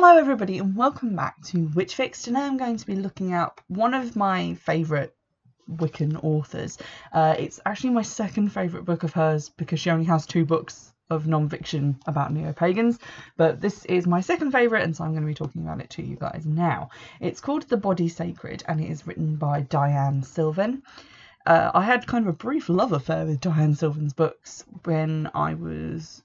Hello, everybody, and welcome back to Witch Fix. Today I'm going to be looking up one of my favourite Wiccan authors. Uh, it's actually my second favourite book of hers because she only has two books of non-fiction about neo-pagans, but this is my second favourite, and so I'm going to be talking about it to you guys now. It's called The Body Sacred, and it is written by Dianne Sylvan. Uh, I had kind of a brief love affair with Dianne Sylvan's books when I was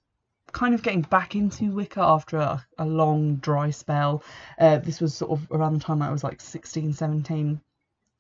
kind of getting back into Wicca after a, a long dry spell. Uh, this was sort of around the time I was like 16, 17.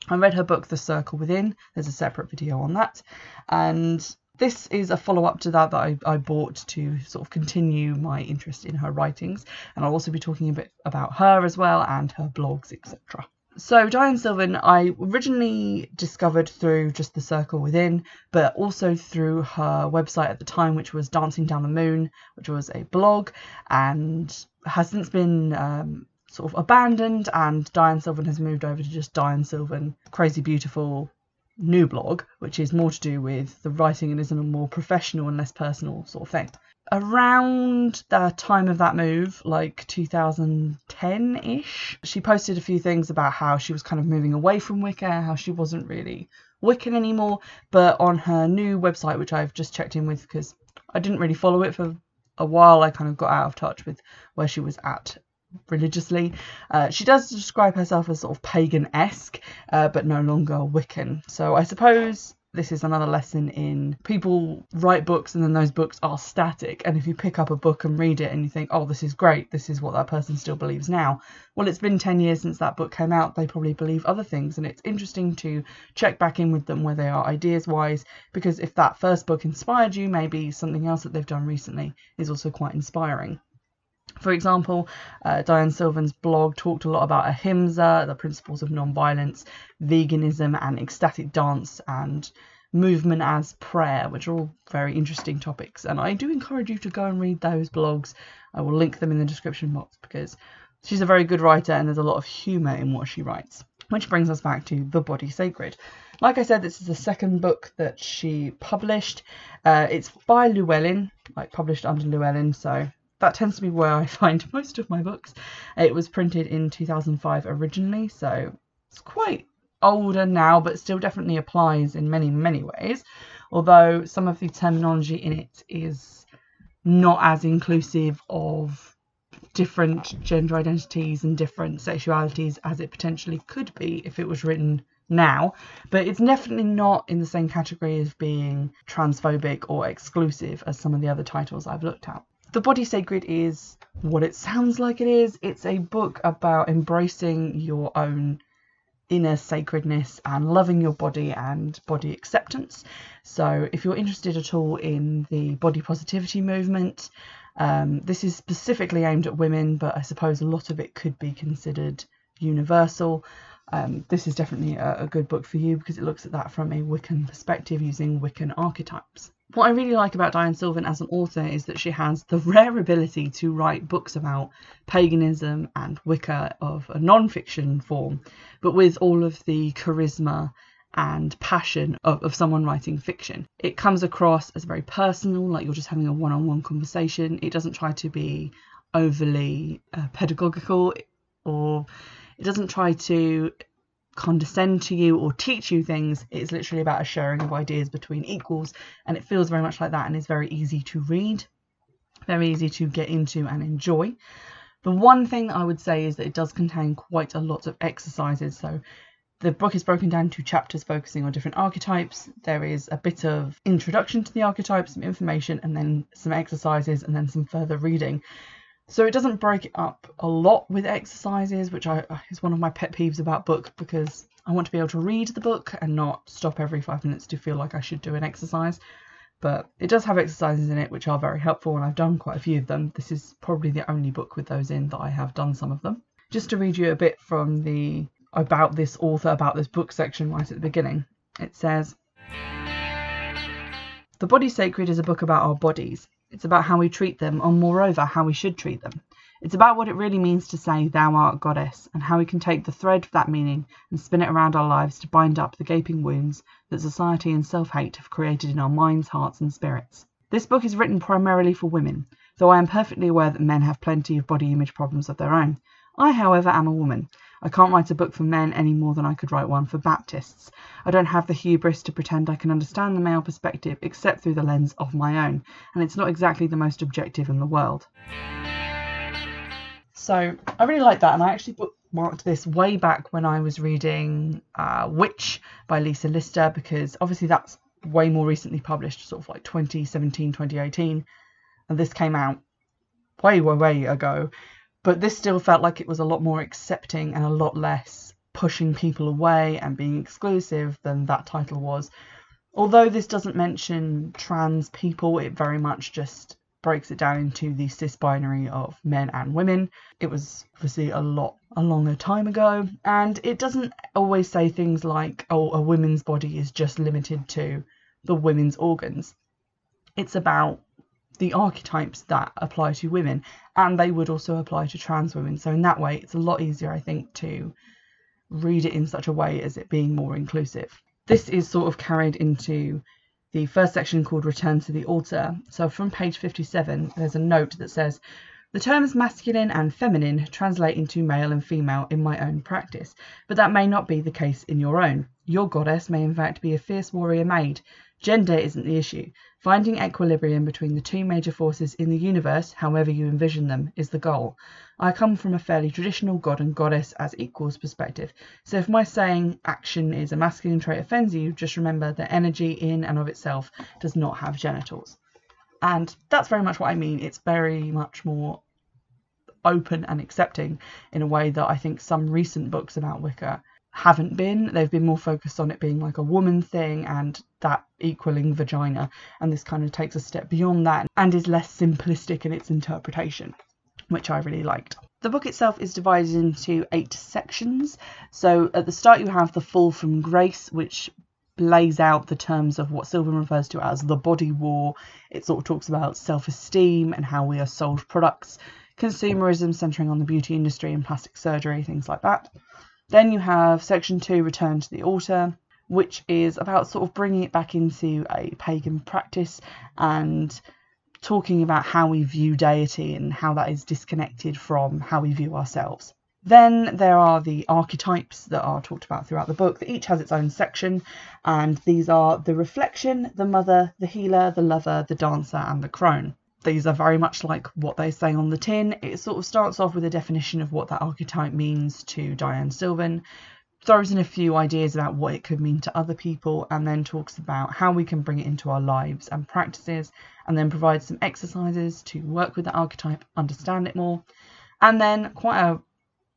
I read her book, The Circle Within. There's a separate video on that. And this is a follow up to that that I, I bought to sort of continue my interest in her writings. And I'll also be talking a bit about her as well and her blogs, etc. So Dianne Sylvan, I originally discovered through just the Circle Within, but also through her website at the time, which was Dancing Down the Moon, which was a blog, and has since been um, sort of abandoned. And Dianne Sylvan has moved over to just Dianne Sylvan, Crazy Beautiful new blog, which is more to do with the writing and is a more professional and less personal sort of thing around the time of that move, like 2010 ish, she posted a few things about how she was kind of moving away from Wicca, how she wasn't really Wiccan anymore. But on her new website, which I've just checked in with because I didn't really follow it for a while, I kind of got out of touch with where she was at religiously. Uh, she does describe herself as sort of pagan esque, uh, but no longer Wiccan. So I suppose this is another lesson in people write books and then those books are static. And if you pick up a book and read it and you think, oh, this is great, this is what that person still believes now. Well, it's been 10 years since that book came out. They probably believe other things. And it's interesting to check back in with them where they are ideas wise, because if that first book inspired you, maybe something else that they've done recently is also quite inspiring. For example, uh, Dianne Sylvan's blog talked a lot about ahimsa, the principles of non-violence, veganism, and ecstatic dance, and movement as prayer, which are all very interesting topics. And I do encourage you to go and read those blogs. I will link them in the description box because she's a very good writer and there's a lot of humour in what she writes. Which brings us back to The Body Sacred. Like I said, this is the second book that she published. Uh, it's by Llewellyn, like published under Llewellyn, so that tends to be where I find most of my books. It was printed in 2005 originally, so it's quite older now, but still definitely applies in many, many ways. Although some of the terminology in it is not as inclusive of different gender identities and different sexualities as it potentially could be if it was written now, but it's definitely not in the same category as being transphobic or exclusive as some of the other titles I've looked at. The Body Sacred is what it sounds like it is. It's a book about embracing your own inner sacredness and loving your body and body acceptance. So, if you're interested at all in the body positivity movement, um, this is specifically aimed at women, but I suppose a lot of it could be considered universal. Um, this is definitely a, a good book for you because it looks at that from a Wiccan perspective using Wiccan archetypes. What I really like about Dianne Sylvan as an author is that she has the rare ability to write books about paganism and Wicca of a non fiction form, but with all of the charisma and passion of, of someone writing fiction. It comes across as very personal, like you're just having a one on one conversation. It doesn't try to be overly uh, pedagogical or it doesn't try to condescend to you or teach you things. It's literally about a sharing of ideas between equals, and it feels very much like that and is very easy to read, very easy to get into and enjoy. The one thing I would say is that it does contain quite a lot of exercises. So the book is broken down into chapters focusing on different archetypes. There is a bit of introduction to the archetypes, some information, and then some exercises, and then some further reading. So it doesn't break it up a lot with exercises, which I, uh, is one of my pet peeves about book because I want to be able to read the book and not stop every five minutes to feel like I should do an exercise. But it does have exercises in it which are very helpful, and I've done quite a few of them. This is probably the only book with those in that I have done some of them. Just to read you a bit from the about this author, about this book section right at the beginning, it says The Body Sacred is a book about our bodies. It's about how we treat them, and moreover, how we should treat them. It's about what it really means to say, Thou art Goddess, and how we can take the thread of that meaning and spin it around our lives to bind up the gaping wounds that society and self hate have created in our minds, hearts, and spirits. This book is written primarily for women, though I am perfectly aware that men have plenty of body image problems of their own. I, however, am a woman. I can't write a book for men any more than I could write one for Baptists. I don't have the hubris to pretend I can understand the male perspective except through the lens of my own, and it's not exactly the most objective in the world. So I really like that, and I actually bookmarked this way back when I was reading uh, Witch by Lisa Lister because obviously that's way more recently published, sort of like 2017, 2018, and this came out way, way, way ago but this still felt like it was a lot more accepting and a lot less pushing people away and being exclusive than that title was. Although this doesn't mention trans people, it very much just breaks it down into the cis binary of men and women. It was obviously a lot a longer time ago, and it doesn't always say things like, oh, a woman's body is just limited to the women's organs. It's about the archetypes that apply to women and they would also apply to trans women. So in that way, it's a lot easier, I think, to read it in such a way as it being more inclusive. This is sort of carried into the first section called Return to the Altar. So from page 57, there's a note that says, the terms masculine and feminine translate into male and female in my own practice, but that may not be the case in your own. Your goddess may in fact be a fierce warrior maid, Gender isn't the issue. Finding equilibrium between the two major forces in the universe, however you envision them, is the goal. I come from a fairly traditional god and goddess as equals perspective, so if my saying action is a masculine trait offends you, just remember that energy in and of itself does not have genitals. And that's very much what I mean. It's very much more open and accepting in a way that I think some recent books about Wicca haven't been. They've been more focused on it being like a woman thing and that equaling vagina. And this kind of takes a step beyond that and is less simplistic in its interpretation, which I really liked. The book itself is divided into eight sections. So at the start, you have the Fall from Grace, which lays out the terms of what Sylvan refers to as the body war. It sort of talks about self esteem and how we are sold products, consumerism centering on the beauty industry and plastic surgery, things like that. Then you have section two, Return to the Altar, which is about sort of bringing it back into a pagan practice and talking about how we view deity and how that is disconnected from how we view ourselves. Then there are the archetypes that are talked about throughout the book that each has its own section, and these are the reflection, the mother, the healer, the lover, the dancer, and the crone these are very much like what they say on the tin. It sort of starts off with a definition of what that archetype means to Dianne Sylvan, throws in a few ideas about what it could mean to other people, and then talks about how we can bring it into our lives and practices, and then provides some exercises to work with the archetype, understand it more, and then quite a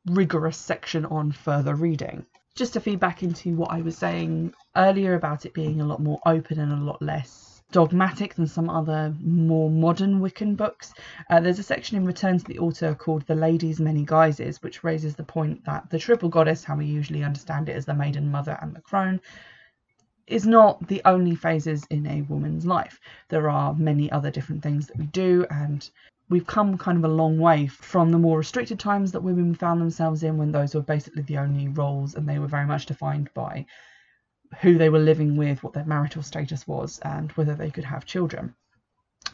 rigorous section on further reading. Just to feed back into what I was saying earlier about it being a lot more open and a lot less dogmatic than some other more modern Wiccan books. Uh, there's a section in Return to the Altar called The Lady's Many Guises, which raises the point that the triple goddess, how we usually understand it as the maiden, mother, and the crone, is not the only phases in a woman's life. There are many other different things that we do, and we've come kind of a long way from the more restricted times that women found themselves in when those were basically the only roles and they were very much defined by who they were living with, what their marital status was, and whether they could have children.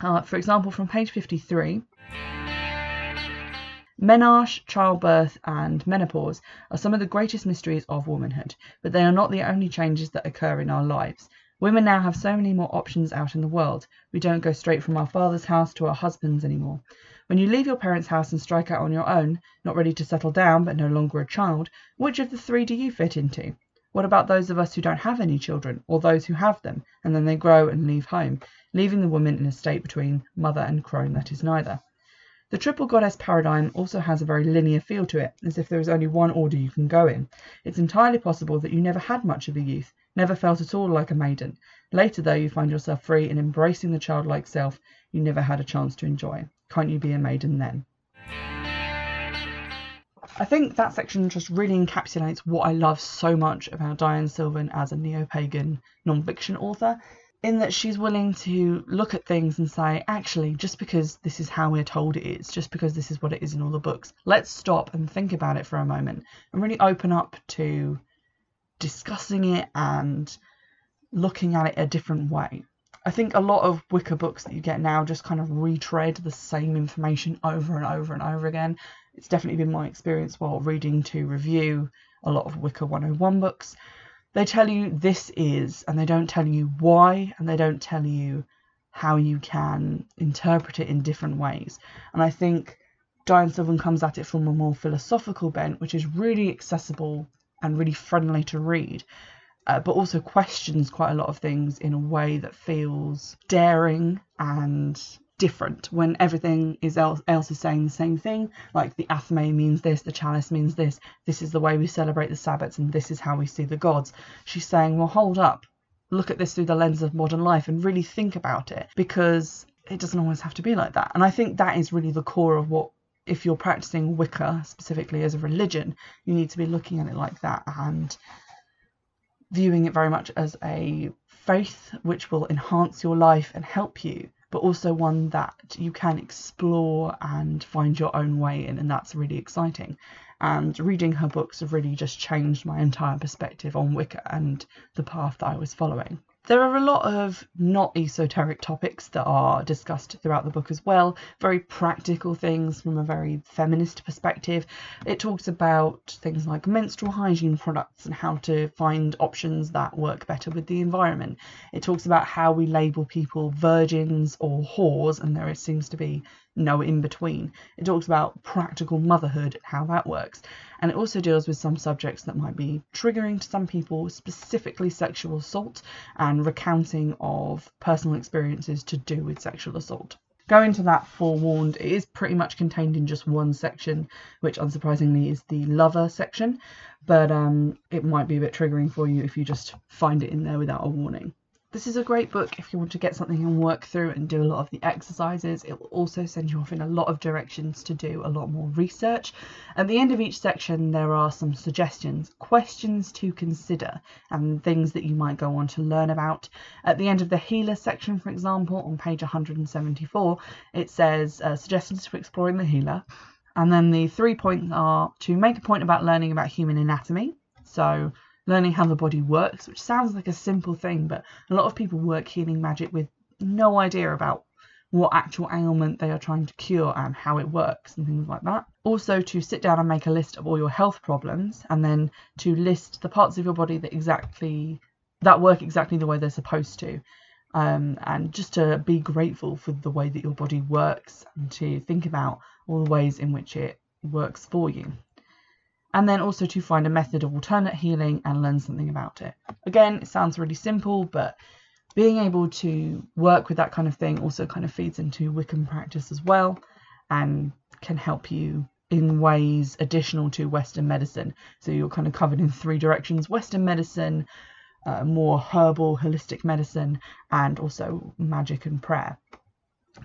Uh, for example, from page 53, Menarche, childbirth, and menopause are some of the greatest mysteries of womanhood, but they are not the only changes that occur in our lives. Women now have so many more options out in the world. We don't go straight from our father's house to our husband's anymore. When you leave your parents' house and strike out on your own, not ready to settle down but no longer a child, which of the three do you fit into? What about those of us who don't have any children, or those who have them, and then they grow and leave home, leaving the woman in a state between mother and crone that is neither? The triple goddess paradigm also has a very linear feel to it, as if there is only one order you can go in. It's entirely possible that you never had much of a youth, never felt at all like a maiden. Later, though, you find yourself free and embracing the childlike self you never had a chance to enjoy. Can't you be a maiden then? I think that section just really encapsulates what I love so much about Dianne Sylvan as a neo pagan non-fiction author, in that she's willing to look at things and say, actually, just because this is how we're told it is, just because this is what it is in all the books, let's stop and think about it for a moment and really open up to discussing it and looking at it a different way. I think a lot of Wicca books that you get now just kind of retread the same information over and over and over again. It's definitely been my experience while reading to review a lot of Wicca 101 books. They tell you this is, and they don't tell you why, and they don't tell you how you can interpret it in different ways. And I think Dianne Sylvan comes at it from a more philosophical bent, which is really accessible and really friendly to read uh, but also questions quite a lot of things in a way that feels daring and different when everything is else, else is saying the same thing. Like the athame means this the chalice means this this is the way we celebrate the sabbats and this is how we see the gods. She's saying well hold up. Look at this through the lens of modern life and really think about it because it doesn't always have to be like that. And i think that is really the core of what if you're practicing wicca specifically as a religion you need to be looking at it like that and viewing it very much as a faith which will enhance your life and help you, but also one that you can explore and find your own way in, and that's really exciting. And reading her books have really just changed my entire perspective on Wicca and the path that I was following. There are a lot of not esoteric topics that are discussed throughout the book as well, very practical things from a very feminist perspective. It talks about things like menstrual hygiene products and how to find options that work better with the environment. It talks about how we label people virgins or whores, and there it seems to be no in between. It talks about practical motherhood and how that works. And it also deals with some subjects that might be triggering to some people, specifically sexual assault and recounting of personal experiences to do with sexual assault. Go into that forewarned, it is pretty much contained in just one section, which unsurprisingly is the lover section, but um, it might be a bit triggering for you if you just find it in there without a warning. This is a great book if you want to get something and work through and do a lot of the exercises. It will also send you off in a lot of directions to do a lot more research. At the end of each section, there are some suggestions, questions to consider, and things that you might go on to learn about. At the end of the healer section, for example, on page 174, it says uh, suggestions for exploring the healer. And then the three points are to make a point about learning about human anatomy. So learning how the body works, which sounds like a simple thing, but a lot of people work healing magic with no idea about what actual ailment they are trying to cure and how it works and things like that. Also, to sit down and make a list of all your health problems and then to list the parts of your body that exactly that work exactly the way they're supposed to. Um, and just to be grateful for the way that your body works and to think about all the ways in which it works for you and then also to find a method of alternate healing and learn something about it. Again, it sounds really simple, but being able to work with that kind of thing also kind of feeds into Wiccan practice as well and can help you in ways additional to Western medicine. So you're kind of covered in three directions Western medicine, uh, more herbal, holistic medicine, and also magic and prayer.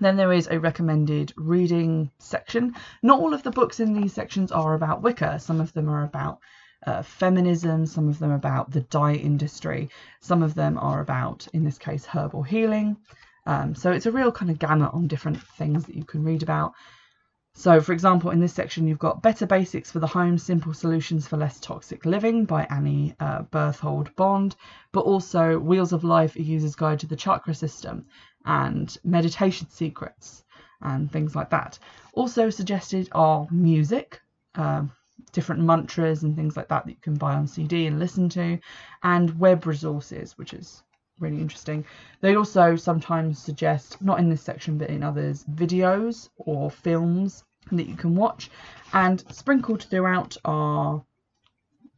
Then there is a recommended reading section. Not all of the books in these sections are about Wicca. Some of them are about uh, feminism, some of them about the dye industry, some of them are about, in this case, herbal healing. Um, so it's a real kind of gamut on different things that you can read about. So, for example, in this section, you've got Better Basics for the Home Simple Solutions for Less Toxic Living by Annie uh, Berthold Bond, but also Wheels of Life A User's Guide to the Chakra System and Meditation Secrets and things like that. Also suggested are music, uh, different mantras and things like that that you can buy on CD and listen to, and web resources, which is really interesting. They also sometimes suggest, not in this section but in others, videos or films that you can watch. And sprinkled throughout are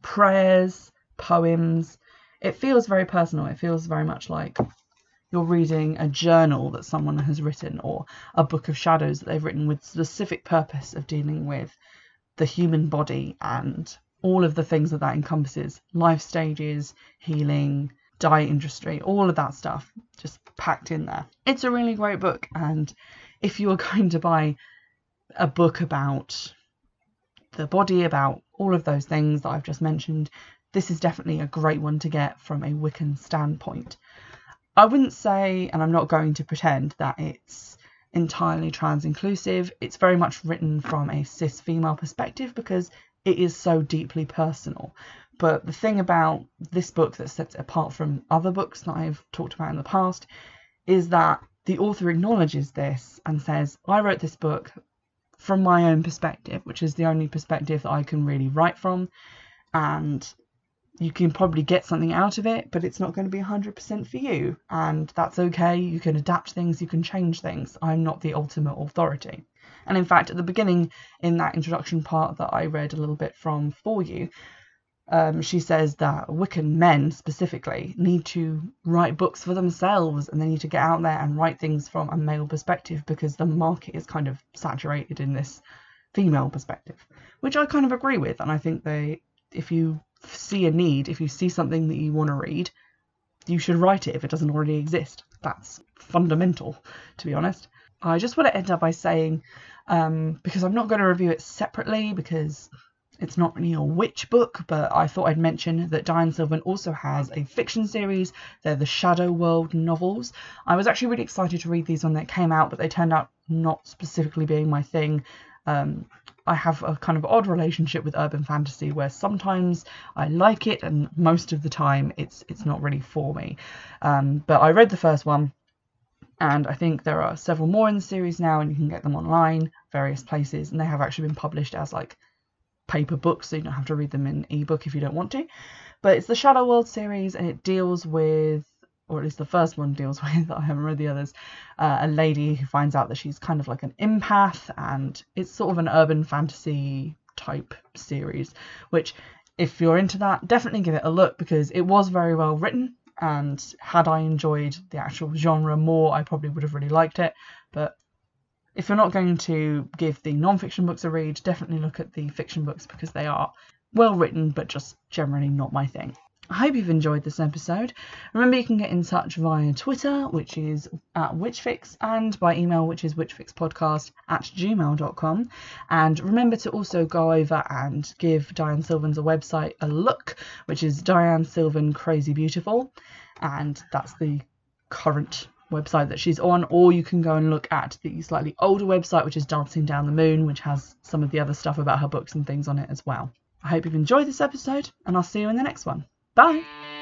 prayers, poems. It feels very personal. It feels very much like you're reading a journal that someone has written or a book of shadows that they've written with specific purpose of dealing with the human body and all of the things that that encompasses life stages healing diet industry all of that stuff just packed in there it's a really great book and if you are going to buy a book about the body, about all of those things that I've just mentioned, this is definitely a great one to get from a Wiccan standpoint. I wouldn't say, and I'm not going to pretend, that it's entirely trans inclusive. It's very much written from a cis female perspective because it is so deeply personal. But the thing about this book that sets it apart from other books that I've talked about in the past is that the author acknowledges this and says, I wrote this book from my own perspective, which is the only perspective that I can really write from. And you can probably get something out of it, but it's not going to be 100% for you. And that's okay. You can adapt things, you can change things. I'm not the ultimate authority. And in fact, at the beginning, in that introduction part that I read a little bit from for you, um, she says that Wiccan men specifically need to write books for themselves and they need to get out there and write things from a male perspective because the market is kind of saturated in this female perspective, which I kind of agree with. And I think they, if you see a need, if you see something that you want to read, you should write it if it doesn't already exist. That's fundamental, to be honest. I just want to end up by saying, um, because I'm not going to review it separately because it's not really a witch book, but I thought I'd mention that Dianne Sylvan also has a fiction series. They're the Shadow World novels. I was actually really excited to read these when they came out, but they turned out not specifically being my thing. Um, I have a kind of odd relationship with urban fantasy where sometimes I like it and most of the time it's it's not really for me. Um, but I read the first one and I think there are several more in the series now and you can get them online, various places, and they have actually been published as like paper books, so you don't have to read them in ebook if you don't want to. But it's the Shadow World series, and it deals with, or at least the first one deals with, I haven't read the others, uh, a lady who finds out that she's kind of like an empath, and it's sort of an urban fantasy type series, which if you're into that, definitely give it a look because it was very well written. And had I enjoyed the actual genre more, I probably would have really liked it. But if you're not going to give the non-fiction books a read, definitely look at the fiction books because they are well written, but just generally not my thing. I hope you've enjoyed this episode. Remember, you can get in touch via Twitter, which is at Witchfix, and by email, which is witchfixpodcast at gmail.com. And remember to also go over and give Dianne Sylvan's website a look, which is Dianne Sylvan Crazy Beautiful. And that's the current website that she's on, or you can go and look at the slightly older website, which is Dancing Down the Moon, which has some of the other stuff about her books and things on it as well. I hope you've enjoyed this episode, and I'll see you in the next one. Bye!